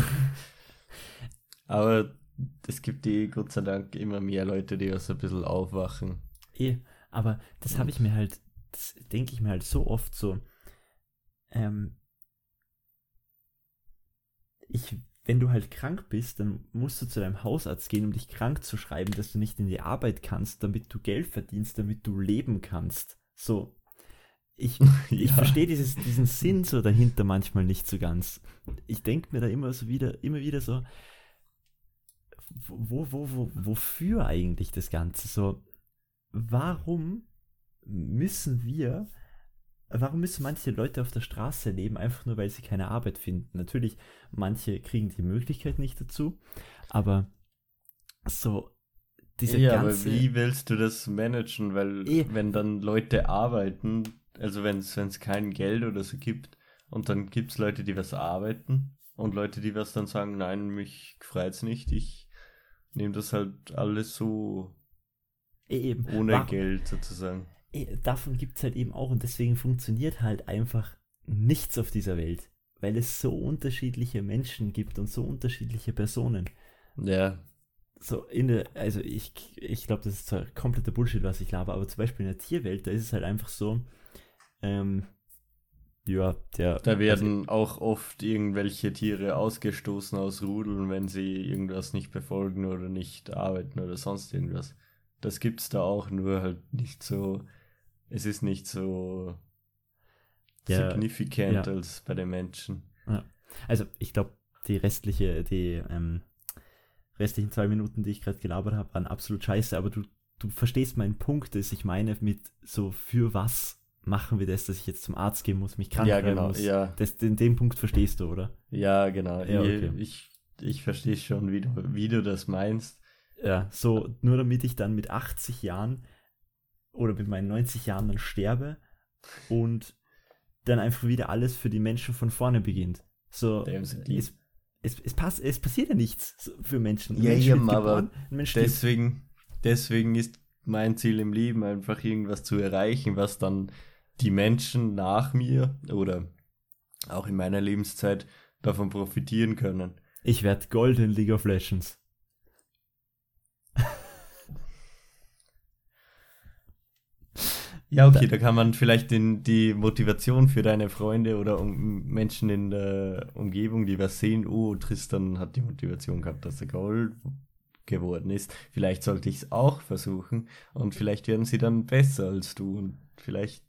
Speaker 1: (laughs)
Speaker 2: aber es gibt eh Gott sei Dank immer mehr Leute, die was ein bisschen aufwachen.
Speaker 1: eh, aber das habe ich mir halt, das denke ich mir halt so oft so, ähm, ich, wenn du halt krank bist, dann musst du zu deinem Hausarzt gehen, um dich krank zu schreiben, dass du nicht in die Arbeit kannst, damit du Geld verdienst, damit du leben kannst. So. Ich, (laughs) ich
Speaker 2: Ja.
Speaker 1: verstehe dieses, diesen Sinn so dahinter manchmal nicht so ganz. Ich denke mir da immer so wieder, immer wieder so, wo, wo, wo, wofür eigentlich das Ganze? So, warum müssen wir, warum müssen manche Leute auf der Straße leben, einfach nur weil sie keine Arbeit finden? Natürlich, manche kriegen die Möglichkeit nicht dazu, aber so, diese
Speaker 2: ja,
Speaker 1: ganze.
Speaker 2: aber wie willst du das managen? Weil
Speaker 1: Eh.
Speaker 2: wenn dann Leute arbeiten, also wenn es kein Geld oder so gibt, und dann gibt es Leute, die was arbeiten und Leute, die was dann sagen, nein, mich freut's nicht, ich nehme das halt alles so
Speaker 1: Eh, eben,
Speaker 2: ohne
Speaker 1: warum-
Speaker 2: Geld sozusagen.
Speaker 1: eh, davon gibt es halt eben auch und deswegen funktioniert halt einfach nichts auf dieser Welt, weil es so unterschiedliche Menschen gibt und so unterschiedliche Personen.
Speaker 2: Ja,
Speaker 1: so in der, also ich, ich glaube, das ist zwar kompletter Bullshit, was ich laber, aber zum Beispiel in der Tierwelt, da ist es halt einfach so, ähm, ja, der.
Speaker 2: da werden auch oft irgendwelche Tiere ausgestoßen aus Rudeln, wenn sie irgendwas nicht befolgen oder nicht arbeiten oder sonst irgendwas. Das gibt's da auch, nur halt nicht so, es ist nicht so
Speaker 1: Ja,
Speaker 2: significant
Speaker 1: ja.
Speaker 2: als bei den Menschen.
Speaker 1: Also ich glaube, die restliche, die ähm, restlichen zwei Minuten, die ich gerade gelabert habe, waren absolut scheiße, aber du, du verstehst meinen Punkt, dass ich meine mit so, für was machen wir das, dass ich jetzt zum Arzt gehen muss, mich krank
Speaker 2: ja, genau,
Speaker 1: muss.
Speaker 2: ja,
Speaker 1: Das, den, den Punkt verstehst du, oder?
Speaker 2: ja, genau.
Speaker 1: Ja, okay.
Speaker 2: Ich, ich verstehe schon, wie du, wie du das meinst.
Speaker 1: Ja, so nur damit ich dann mit 80 Jahren oder mit meinen 90 Jahren dann sterbe und dann einfach wieder alles für die Menschen von vorne beginnt. So, es, es, es, pass, es passiert ja nichts für Menschen. Ein
Speaker 2: Ja,
Speaker 1: Mensch wird
Speaker 2: aber
Speaker 1: Mensch.
Speaker 2: Deswegen, deswegen ist mein Ziel im Leben einfach irgendwas zu erreichen, was dann die Menschen nach mir oder auch in meiner Lebenszeit davon profitieren können.
Speaker 1: Ich werde Gold in League of Legends.
Speaker 2: Ja, okay, da kann man vielleicht den, die Motivation für deine Freunde oder um, Menschen in der Umgebung, die was sehen, oh, Tristan hat die Motivation gehabt, dass er Gold geworden ist. Vielleicht sollte ich es auch versuchen und vielleicht werden sie dann besser als du und vielleicht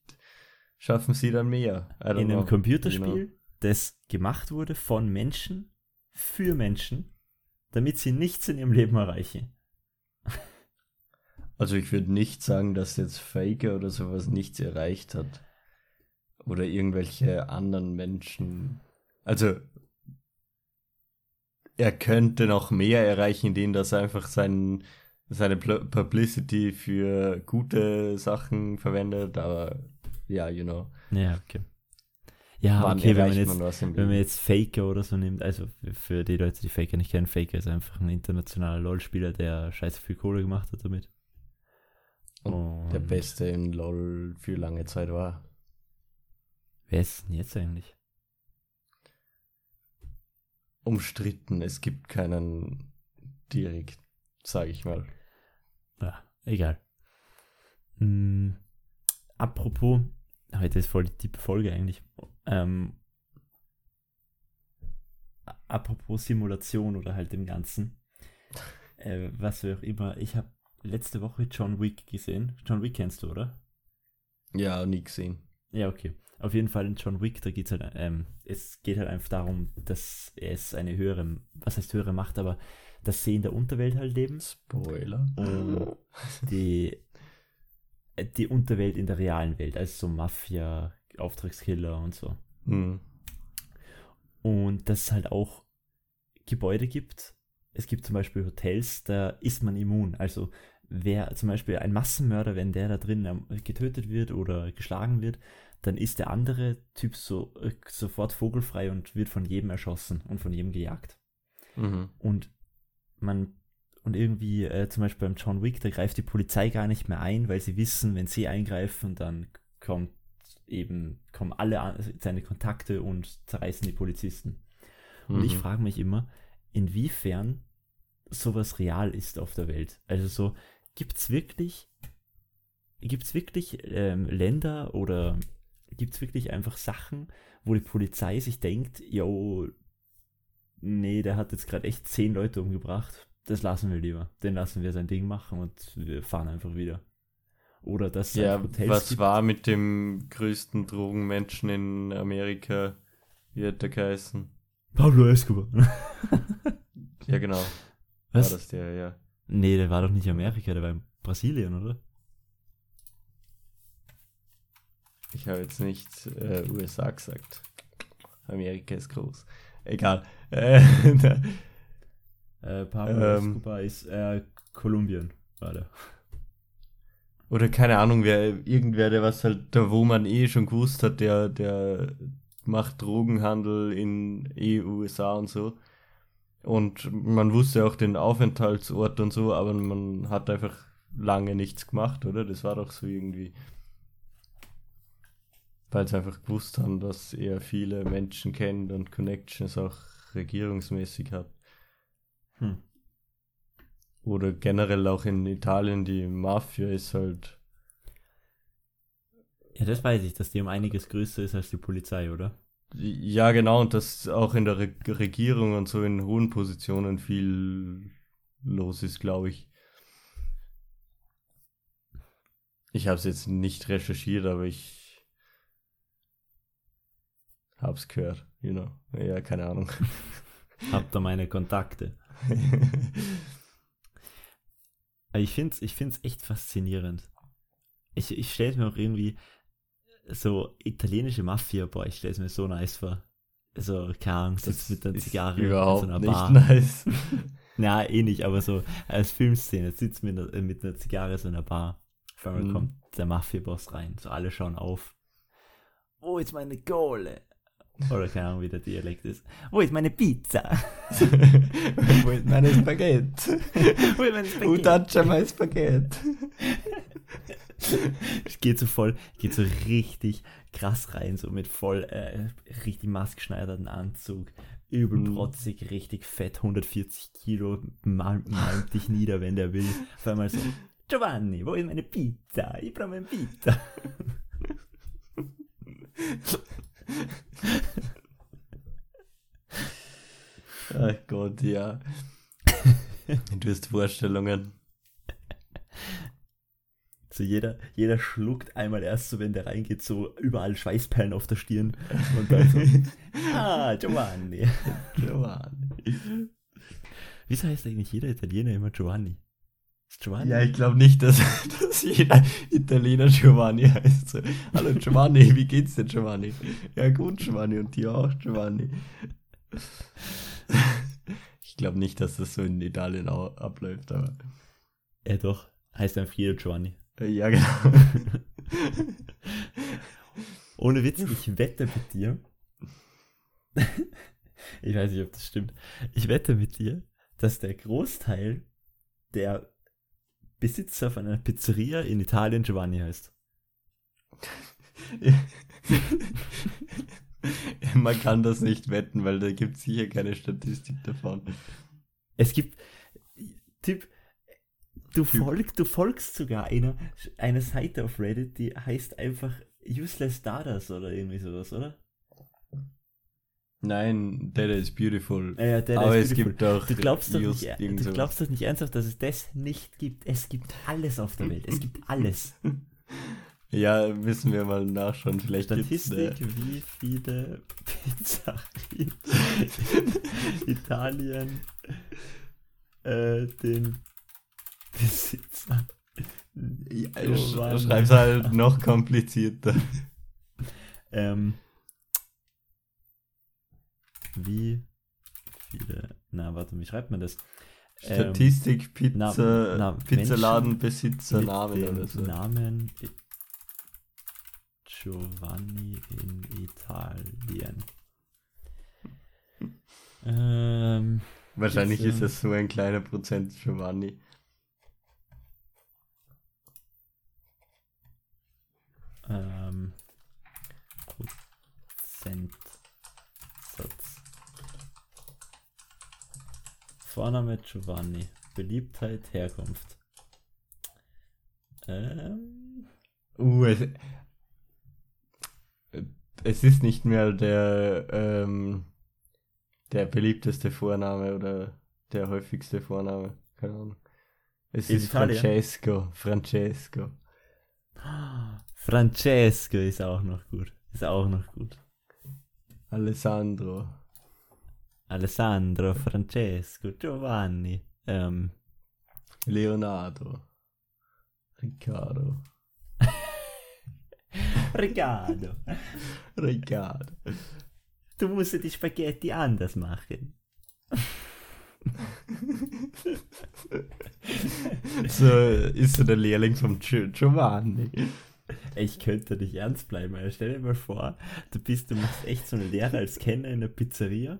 Speaker 2: schaffen sie dann mehr.
Speaker 1: In einem
Speaker 2: know,
Speaker 1: Computerspiel,
Speaker 2: you know.
Speaker 1: das gemacht wurde von Menschen für Menschen, damit sie nichts in ihrem Leben erreichen. (laughs)
Speaker 2: Also ich würde nicht sagen, dass jetzt Faker oder sowas nichts erreicht hat. Oder irgendwelche anderen Menschen. Also er könnte noch mehr erreichen, indem er einfach sein, seine Publicity für gute Sachen verwendet, aber ja, you know.
Speaker 1: Ja, okay. Ja,
Speaker 2: wann
Speaker 1: okay, wenn man jetzt
Speaker 2: man
Speaker 1: Wenn man jetzt Faker oder so nimmt, also für die Leute, die Faker nicht kennen, Faker ist einfach ein internationaler LOL-Spieler, der scheiße viel Kohle gemacht hat damit.
Speaker 2: Und der Beste in LOL für lange Zeit war.
Speaker 1: Wer ist denn jetzt eigentlich?
Speaker 2: Umstritten, es gibt keinen direkt, sage ich mal.
Speaker 1: Ja, egal. Hm, apropos, heute ist voll die tiefe Folge eigentlich. Ähm, apropos Simulation oder halt dem Ganzen. Äh, was wir auch immer. Ich habe letzte Woche John Wick gesehen. John Wick kennst du, oder?
Speaker 2: Ja, nie gesehen.
Speaker 1: Ja, okay. Auf jeden Fall in John Wick, da geht's halt, ähm, es geht halt einfach darum, dass es eine höhere, was heißt höhere Macht, aber dass sie in der Unterwelt halt leben
Speaker 2: Spoiler.
Speaker 1: und die, äh, die Unterwelt in der realen Welt, also so Mafia, Auftragskiller und so.
Speaker 2: Hm.
Speaker 1: Und dass es halt auch Gebäude gibt. Es gibt zum Beispiel Hotels, da ist man immun. Also wer zum Beispiel ein Massenmörder, wenn der da drin ähm, getötet wird oder geschlagen wird, dann ist der andere Typ so äh, sofort vogelfrei und wird von jedem erschossen und von jedem gejagt.
Speaker 2: Mhm.
Speaker 1: Und man und irgendwie äh, zum Beispiel beim John Wick, da greift die Polizei gar nicht mehr ein, weil sie wissen, wenn sie eingreifen, dann kommt eben kommen alle an, seine Kontakte und zerreißen die Polizisten. Und ich
Speaker 2: Mhm.
Speaker 1: frage mich immer, inwiefern sowas real ist auf der Welt. Also so, gibt es wirklich, gibt es wirklich ähm, Länder oder gibt es wirklich einfach Sachen, wo die Polizei sich denkt, yo, nee, der hat jetzt gerade echt zehn Leute umgebracht, das lassen wir lieber. Den lassen wir sein Ding machen und wir fahren einfach wieder. Oder dass es
Speaker 2: Ja,
Speaker 1: Hotels
Speaker 2: was
Speaker 1: gibt-
Speaker 2: war mit dem größten Drogenmenschen in Amerika? Wie hat der geheißen?
Speaker 1: Pablo Escobar. (laughs)
Speaker 2: Ja, genau.
Speaker 1: Was?
Speaker 2: War das der, ja.
Speaker 1: Nee, der war doch nicht Amerika, der war in Brasilien, oder?
Speaker 2: Ich habe jetzt nicht äh, USA gesagt. Amerika ist groß. Egal. Äh, (laughs)
Speaker 1: Äh, Pablo
Speaker 2: Ähm.
Speaker 1: Escobar ist äh, Kolumbien, war der.
Speaker 2: Oder keine Ahnung, wer, irgendwer, der was halt, da wo man eh schon gewusst hat, der, der macht Drogenhandel in EU, USA und so. Und man wusste auch den Aufenthaltsort und so, aber man hat einfach lange nichts gemacht, oder? Das war doch so irgendwie. Weil sie einfach gewusst haben, dass er viele Menschen kennt und Connections auch regierungsmäßig hat.
Speaker 1: Hm.
Speaker 2: Oder generell auch in Italien, die Mafia ist halt.
Speaker 1: Ja, das weiß ich, dass die um einiges größer ist als die Polizei, oder?
Speaker 2: Ja, genau, und dass auch in der Re Regierung und so in hohen Positionen viel los ist, glaube ich. Ich habe es jetzt nicht recherchiert, aber ich hab's gehört, you know. Ja, keine Ahnung. (laughs)
Speaker 1: Hab da meine Kontakte. Ich find's, ich find's echt faszinierend. Ich, ich stell's mir auch irgendwie so italienische Mafia, boah, ich stell's mir so nice vor. So, keine Ahnung, sitzt mit
Speaker 2: ist
Speaker 1: Zigarre
Speaker 2: überhaupt
Speaker 1: in so einer
Speaker 2: nicht
Speaker 1: Bar.
Speaker 2: nice. (laughs)
Speaker 1: Na, eh nicht, aber so als Filmszene, sitzt mit einer, mit einer Zigarre so in einer Bar. Auf einmal
Speaker 2: Mhm.
Speaker 1: kommt der Mafia-Boss rein, so alle schauen auf. wo ist meine Kohle? Oder keine Ahnung, wie der Dialekt ist. Wo ist meine Pizza?
Speaker 2: Wo ist meine Spaghetti? (laughs)
Speaker 1: wo ist meine
Speaker 2: Who touched my Spaghetti?
Speaker 1: Ich gehe so voll, geht so richtig krass rein, so mit voll äh, richtig maßgeschneiderten Anzug, übel
Speaker 2: Mhm.
Speaker 1: protzig, richtig fett, 140 Kilo, malmt, malmt dich nieder, wenn der will. Auf einmal so, Giovanni, wo ist meine Pizza? Ich brauche meine Pizza. (laughs)
Speaker 2: Ach Gott, ja. Du hast Vorstellungen.
Speaker 1: So jeder, jeder schluckt einmal erst so, wenn der reingeht, so überall Schweißperlen auf der Stirn und dann so, (laughs) ah, Giovanni.
Speaker 2: Giovanni.
Speaker 1: Wieso heißt eigentlich jeder Italiener immer Giovanni? Giovanni?
Speaker 2: Ja, ich glaube nicht, dass, (laughs) dass jeder Italiener Giovanni heißt. So, Hallo Giovanni, (laughs) wie geht's dir Giovanni? Ja gut Giovanni und dir auch Giovanni. (laughs) Ich glaube nicht, dass das so in Italien auch abläuft, aber
Speaker 1: Ja, doch. Heißt einfach jeder Giovanni.
Speaker 2: ja genau.
Speaker 1: Ohne Witz, ich wette mit dir. ich weiß nicht, ob das stimmt. Ich wette mit dir, dass der Großteil der Besitzer von einer Pizzeria in Italien Giovanni heißt. (laughs)
Speaker 2: Man kann das nicht wetten, weil da gibt es sicher keine Statistik davon.
Speaker 1: Es gibt, Typ, du, folg, du folgst sogar einer, einer Seite auf Reddit, die heißt einfach Useless Stardust oder irgendwie sowas, oder?
Speaker 2: Nein, Data is beautiful.
Speaker 1: Ja, ja, der
Speaker 2: Aber es
Speaker 1: beautiful.
Speaker 2: gibt auch
Speaker 1: Du glaubst, doch nicht, du
Speaker 2: sowas.
Speaker 1: glaubst doch nicht ernsthaft, dass es das nicht gibt. Es gibt alles auf der Welt. Es gibt alles. (laughs)
Speaker 2: Ja, müssen wir mal nachschauen. Vielleicht gibt's
Speaker 1: Statistik,
Speaker 2: eine-
Speaker 1: wie viele Pizzerien in (laughs) Italien äh, den Besitzer.
Speaker 2: Ja, sch schreib's halt noch komplizierter.
Speaker 1: Ähm, wie viele. Na, warte, wie schreibt man das? Ähm,
Speaker 2: Statistik, Pizza,
Speaker 1: na- na,
Speaker 2: Pizzaladenbesitzer, Namen oder so.
Speaker 1: Namen Giovanni in Italien. Ähm,
Speaker 2: Wahrscheinlich
Speaker 1: Pizza.
Speaker 2: ist das so ein kleiner Prozent Giovanni.
Speaker 1: ähm, Prozentsatz. Vorname Giovanni. Beliebtheit, Herkunft. Ähm,
Speaker 2: Uh, es, es ist nicht mehr der, ähm, der beliebteste Vorname oder der häufigste Vorname. Keine Ahnung. Es
Speaker 1: In
Speaker 2: ist
Speaker 1: Italien?
Speaker 2: Francesco. Francesco.
Speaker 1: Francesco ist auch noch gut. Ist auch noch gut.
Speaker 2: Alessandro.
Speaker 1: Alessandro, Francesco, Giovanni. Ähm,
Speaker 2: Leonardo. Riccardo. (laughs)
Speaker 1: Riccardo,
Speaker 2: Riccardo.
Speaker 1: du musst die Spaghetti anders machen.
Speaker 2: So ist so der Lehrling vom Gio- Giovanni.
Speaker 1: Ich könnte nicht ernst bleiben. Alter. Stell dir mal vor, du bist, du machst echt so eine Lehre als Kenner in der Pizzeria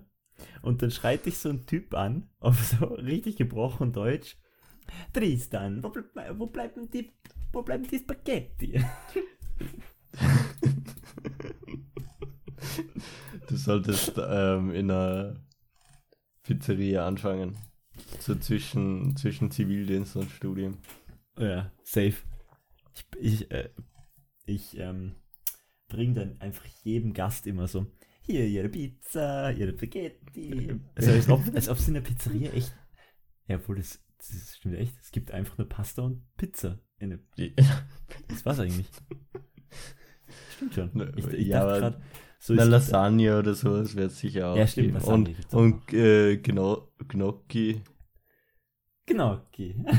Speaker 1: und dann schreit dich so ein Typ an, (laughs) auf so richtig gebrochen Deutsch. Tristan, wo, bleib, wo bleiben die, wo bleiben die Spaghetti? (laughs)
Speaker 2: Du solltest ähm, in einer Pizzeria anfangen. So zwischen, zwischen Zivildienst und Studium.
Speaker 1: Ja, safe. Ich, ich, äh, ich ähm, bringe dann einfach jedem Gast immer so, hier ihre Pizza, ihre Spaghetti. Also als ob, als ob es in der Pizzeria echt, ja, obwohl das, das stimmt echt, es gibt einfach nur Pasta und Pizza. In der, das war's eigentlich. Stimmt schon.
Speaker 2: Ne,
Speaker 1: Ich, ich
Speaker 2: ja,
Speaker 1: dachte gerade, so
Speaker 2: Eine Lasagne oder sowas wird sicher auch
Speaker 1: Ja, stimmt,
Speaker 2: geben.
Speaker 1: Lasagne
Speaker 2: Und, und äh, genau, Gnocchi.
Speaker 1: Okay. (laughs)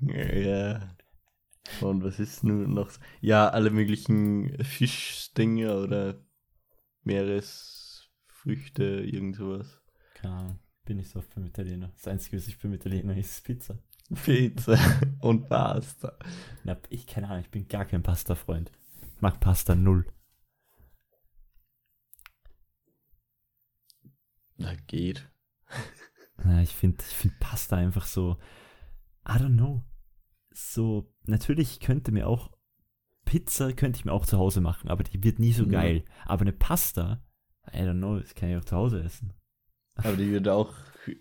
Speaker 2: Ja. Und was ist nun noch? so? Ja, alle möglichen Fischdinger oder Meeresfrüchte, irgend sowas.
Speaker 1: Keine Ahnung, bin ich so oft beim Italiener. Das Einzige, was ich beim Italiener ist, Pizza. (laughs)
Speaker 2: Pizza und Pasta.
Speaker 1: Na, ich keine Ahnung, ich bin gar kein Pasta-Freund. Mag Pasta null.
Speaker 2: Na, geht.
Speaker 1: Na, ich finde ich find Pasta einfach so, I don't know. So, natürlich könnte mir auch Pizza könnte ich mir auch zu Hause machen, aber die wird nie so
Speaker 2: Mhm.
Speaker 1: geil. Aber eine Pasta, I don't know, das kann ich auch zu Hause essen.
Speaker 2: Aber die wird auch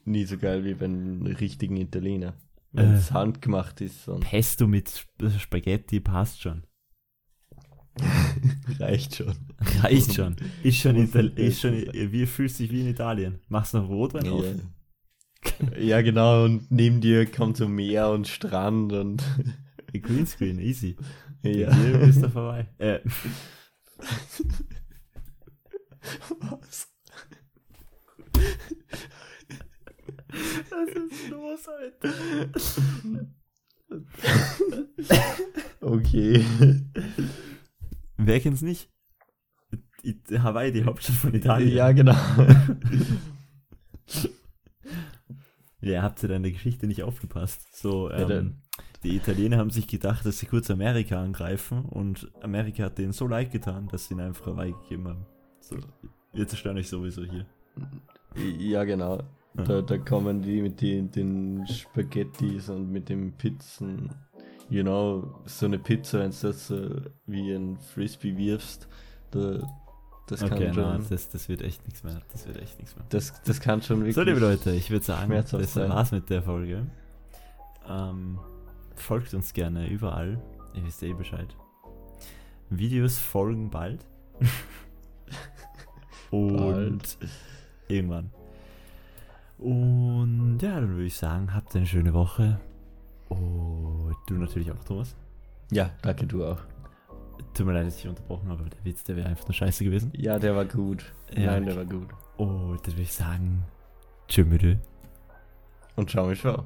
Speaker 2: nie so geil wie beim richtigen Italiener. Wenn
Speaker 1: Äh.
Speaker 2: es handgemacht ist und
Speaker 1: Pesto mit Sp- Spaghetti passt schon. (laughs)
Speaker 2: reicht schon.
Speaker 1: Reicht schon. Ist schon, Ital ist schon wie fühlst dich wie in Italien. Machst noch Rotwein auf.
Speaker 2: Ja. ja, genau, und neben dir kommt so Meer und Strand und
Speaker 1: Greenscreen, easy.
Speaker 2: Ja.
Speaker 1: Hier bist du vorbei. (laughs) Äh,
Speaker 2: Was?
Speaker 1: was ist los, Alter?
Speaker 2: Okay.
Speaker 1: Wer kennt's nicht? I Hawaii, die Hauptstadt von Italien.
Speaker 2: Ja, genau. (laughs)
Speaker 1: Ja, habt ihr deine Geschichte nicht aufgepasst? So, ähm, die Italiener haben sich gedacht, dass sie kurz Amerika angreifen und Amerika hat denen so leid getan, dass sie ihnen einfach Hawaii gegeben haben. So, wir zerstören euch sowieso hier.
Speaker 2: Ja, genau. Da, da kommen die mit den, den Spaghettis und mit den Pizzen. You know, so eine Pizza, wenn du das so wie ein Frisbee wirfst, da, das
Speaker 1: okay,
Speaker 2: kann
Speaker 1: na,
Speaker 2: schon.
Speaker 1: das, das wird echt nichts mehr. Das wird echt nichts mehr.
Speaker 2: Das, das kann schon wirklich.
Speaker 1: So, liebe Leute, ich würde sagen, das war's mit der Folge. Ähm, folgt uns gerne überall. Ihr wisst eh Bescheid. Videos folgen bald. (laughs) Und
Speaker 2: Bald.
Speaker 1: irgendwann. Und ja, dann würde ich sagen, habt eine schöne Woche. Und du natürlich auch, Thomas.
Speaker 2: Ja, danke du auch.
Speaker 1: Tut mir leid, dass ich unterbrochen habe, aber der Witz, der wäre einfach nur scheiße gewesen.
Speaker 2: Ja, der war gut.
Speaker 1: Ja,
Speaker 2: Nein, der war gut.
Speaker 1: Und dann würde ich sagen, tschüss.
Speaker 2: Und schau mich schau.